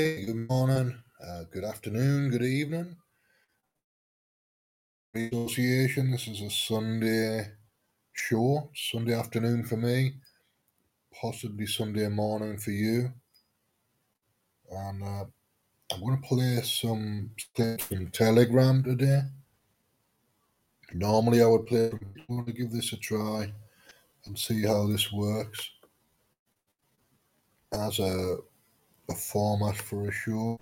Good morning, uh, good afternoon, good evening. Association, this is a Sunday show, Sunday afternoon for me, possibly Sunday morning for you. And uh, I'm going to play some clips from Telegram today. Normally, I would play, I'm going to give this a try and see how this works as a, a format for a show.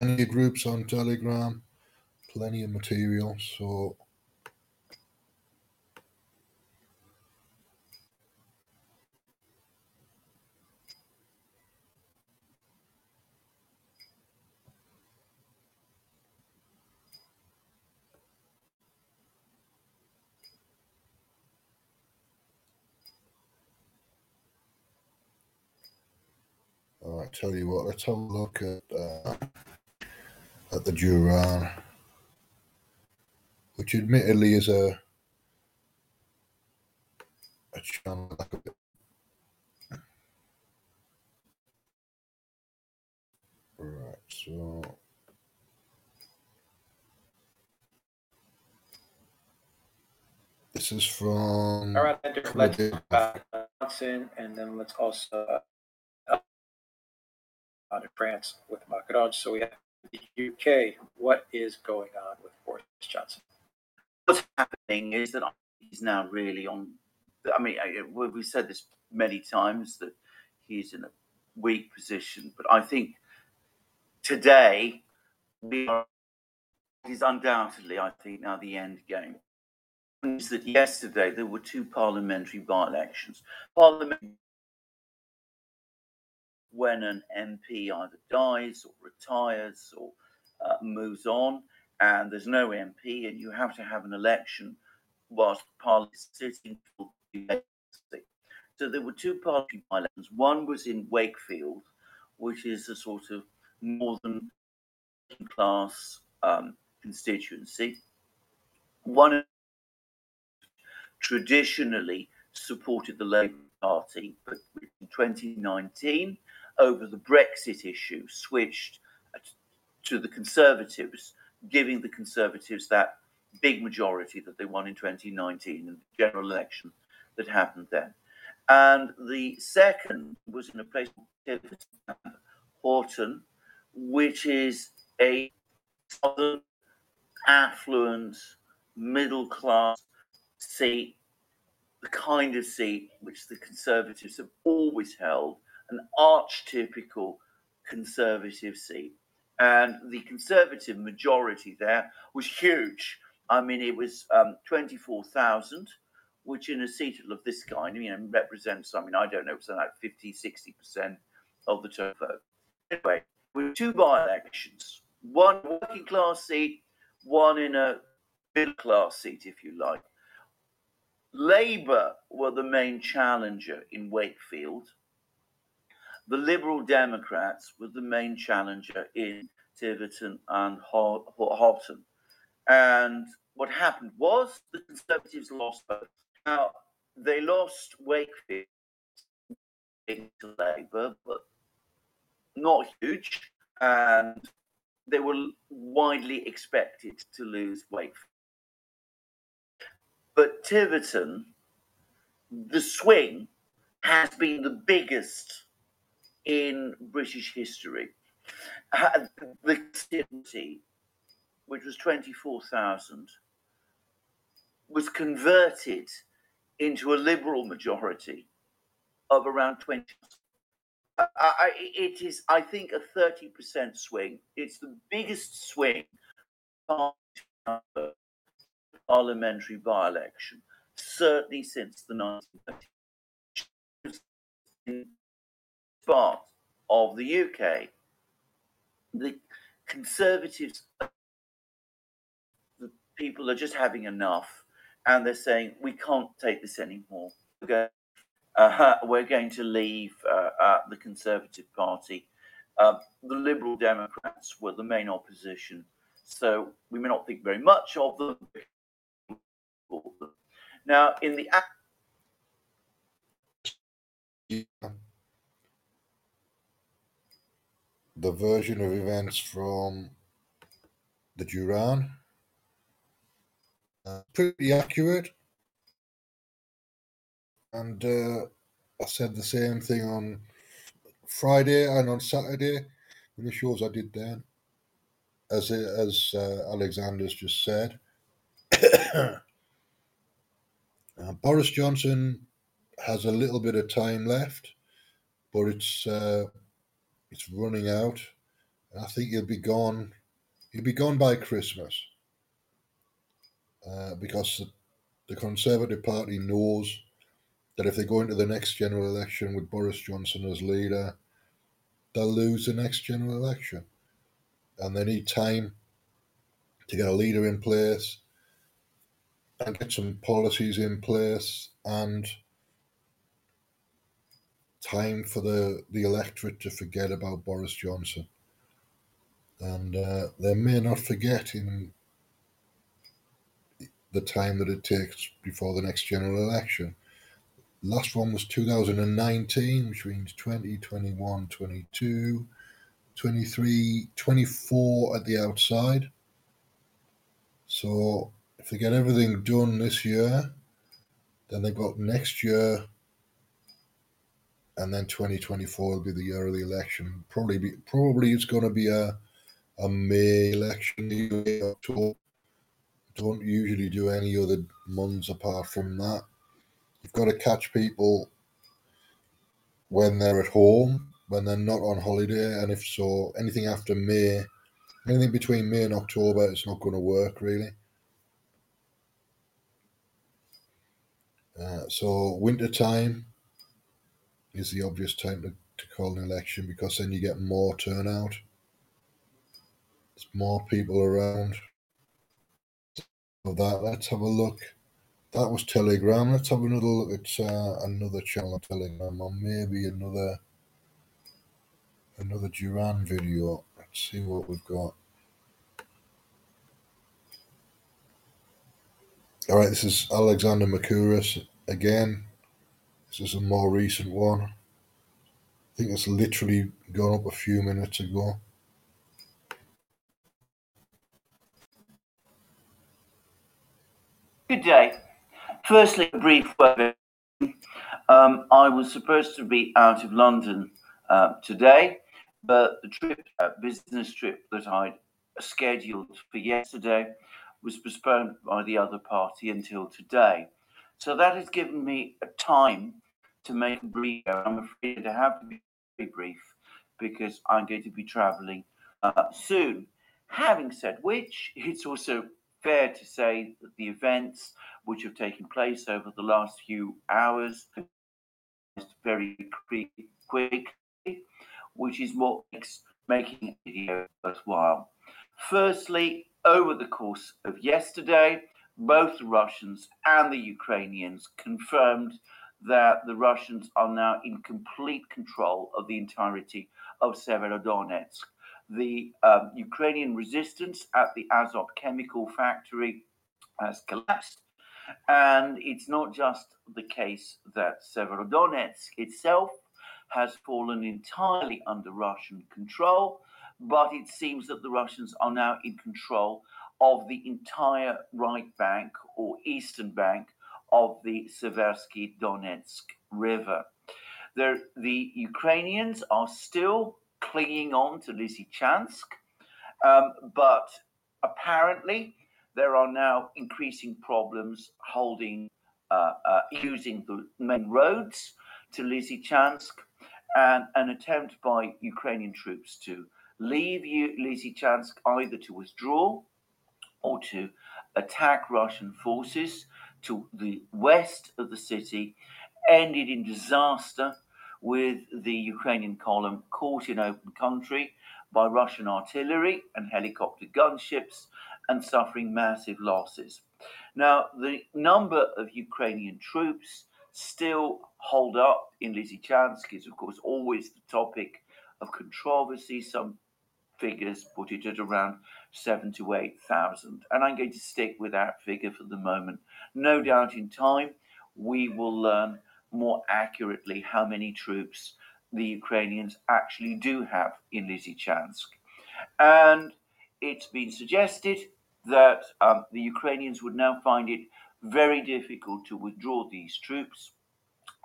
Plenty of groups on Telegram, plenty of material. So I tell you what, let's have a look at uh, at the Duran, which admittedly is a a channel. Right, so this is from. All right, let's uh, and then let's also uh, out of France with Macron. So we have the UK. What is going on with Boris Johnson? What's happening is that he's now really on. I mean, we've said this many times that he's in a weak position, but I think today we are is undoubtedly, I think, now the end game. Is that yesterday there were two parliamentary by-elections. Parliament when an MP either dies or retires or uh, moves on, and there's no MP, and you have to have an election whilst Parliament is sitting. So there were two party elections. One was in Wakefield, which is a sort of northern class um, constituency. One traditionally supported the Labour Party, but in 2019 over the Brexit issue switched to the Conservatives, giving the Conservatives that big majority that they won in 2019 in the general election that happened then. And the second was in a place called Honiton, which is a southern, affluent, middle class seat, the kind of seat which the Conservatives have always held an archetypical conservative seat. And the conservative majority there was huge. I mean, it was um, 24,000, which in a seat of this kind, you know, represents, I mean, I don't know, something like 50, 60% of the total vote. Anyway, with two by elections, one working class seat, one in a middle class seat, if you like. Labour were the main challenger in Wakefield the Liberal Democrats were the main challenger in Tiverton and Honiton. And what happened was the Conservatives lost both. Now, they lost Wakefield to Labour, but not huge. And they were widely expected to lose Wakefield. But Tiverton, the swing has been the biggest in British history. The city, which was 24,000, was converted into a liberal majority of around 20. I, it is, I think, a 30% swing. It's the biggest swing parliamentary by election, certainly since the 1930s part of the UK, the Conservatives, the people are just having enough, and they're saying we can't take this anymore. We're going, uh, we're going to leave uh, uh, the Conservative Party. Uh, the Liberal Democrats were the main opposition, so we may not think very much of them. Now, in the the version of events from the Duran. Uh, pretty accurate. And uh, I said the same thing on Friday and on Saturday in the shows I did then. As as uh, Alexander's just said, uh, Boris Johnson has a little bit of time left, but it's uh, it's running out. I think he'll be gone. He'll be gone by Christmas uh, because the, the Conservative Party knows that if they go into the next general election with Boris Johnson as leader, they'll lose the next general election. And they need time to get a leader in place and get some policies in place and time for the, the electorate to forget about Boris Johnson. And uh, they may not forget in the time that it takes before the next general election. Last one was 2019, which means 20, 21, 22, 23, 24 at the outside. So if they get everything done this year, then they've got next year and then 2024 will be the year of the election. Probably, be, probably it's going to be a a May election. Don't usually do any other months apart from that. You've got to catch people when they're at home, when they're not on holiday, and if so, anything after May, anything between May and October, it's not going to work really. Uh, so winter time is the obvious time to, to call an election because then you get more turnout. There's more people around. Of that, let's have a look. That was Telegram. Let's have another look at uh, another channel on Telegram, or maybe another another Duran video. Let's see what we've got. All right, this is Alexander Mercouris again. This is a more recent one. I think it's literally gone up a few minutes ago. Good day. Firstly, a brief word. Um, I was supposed to be out of London uh, today, but the trip, uh, business trip that I scheduled for yesterday, was postponed by the other party until today. So that has given me a time to make a brief. I'm afraid to have to be brief because I'm going to be traveling uh, soon. Having said which, it's also fair to say that the events which have taken place over the last few hours very quickly, which is what makes making a video worthwhile. Firstly, over the course of yesterday, both the Russians and the Ukrainians confirmed that the Russians are now in complete control of the entirety of Severodonetsk. The um, Ukrainian resistance at the Azot chemical factory has collapsed. And it's not just the case that Severodonetsk itself has fallen entirely under Russian control, but it seems that the Russians are now in control of the entire right bank or eastern bank of the Seversky Donets River. There, the Ukrainians are still clinging on to Lysychansk, um, but apparently there are now increasing problems holding, uh, uh, using the main roads to Lysychansk, and an attempt by Ukrainian troops to leave Lysychansk either to withdraw or to attack Russian forces to the west of the city ended in disaster with the Ukrainian column caught in open country by Russian artillery and helicopter gunships and suffering massive losses. Now, the number of Ukrainian troops still hold up in Lysychansk is, of course, always the topic of controversy. Some figures put it at around seven to eight thousand, and I'm going to stick with that figure for the moment. No doubt in time we will learn more accurately how many troops the Ukrainians actually do have in Lysychansk. And it's been suggested that um, the Ukrainians would now find it very difficult to withdraw these troops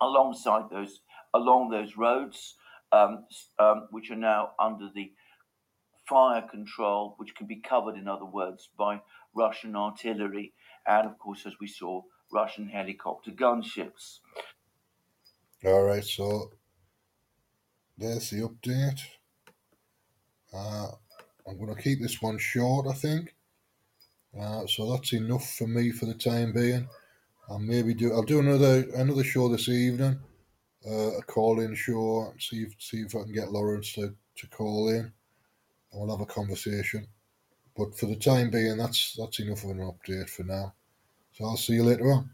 alongside those along those roads, um, um, which are now under the fire control, which can be covered, in other words, by Russian artillery, and of course, as we saw, Russian helicopter gunships. All right, so there's the update. Uh, I'm going to keep this one short, I think. Uh, so that's enough for me for the time being. I'll maybe do. I'll do another another show this evening, uh, a call-in show. See if see if I can get Lawrence to, to call in, and we'll have a conversation. But for the time being, that's that's enough of an update for now. So I'll see you later on.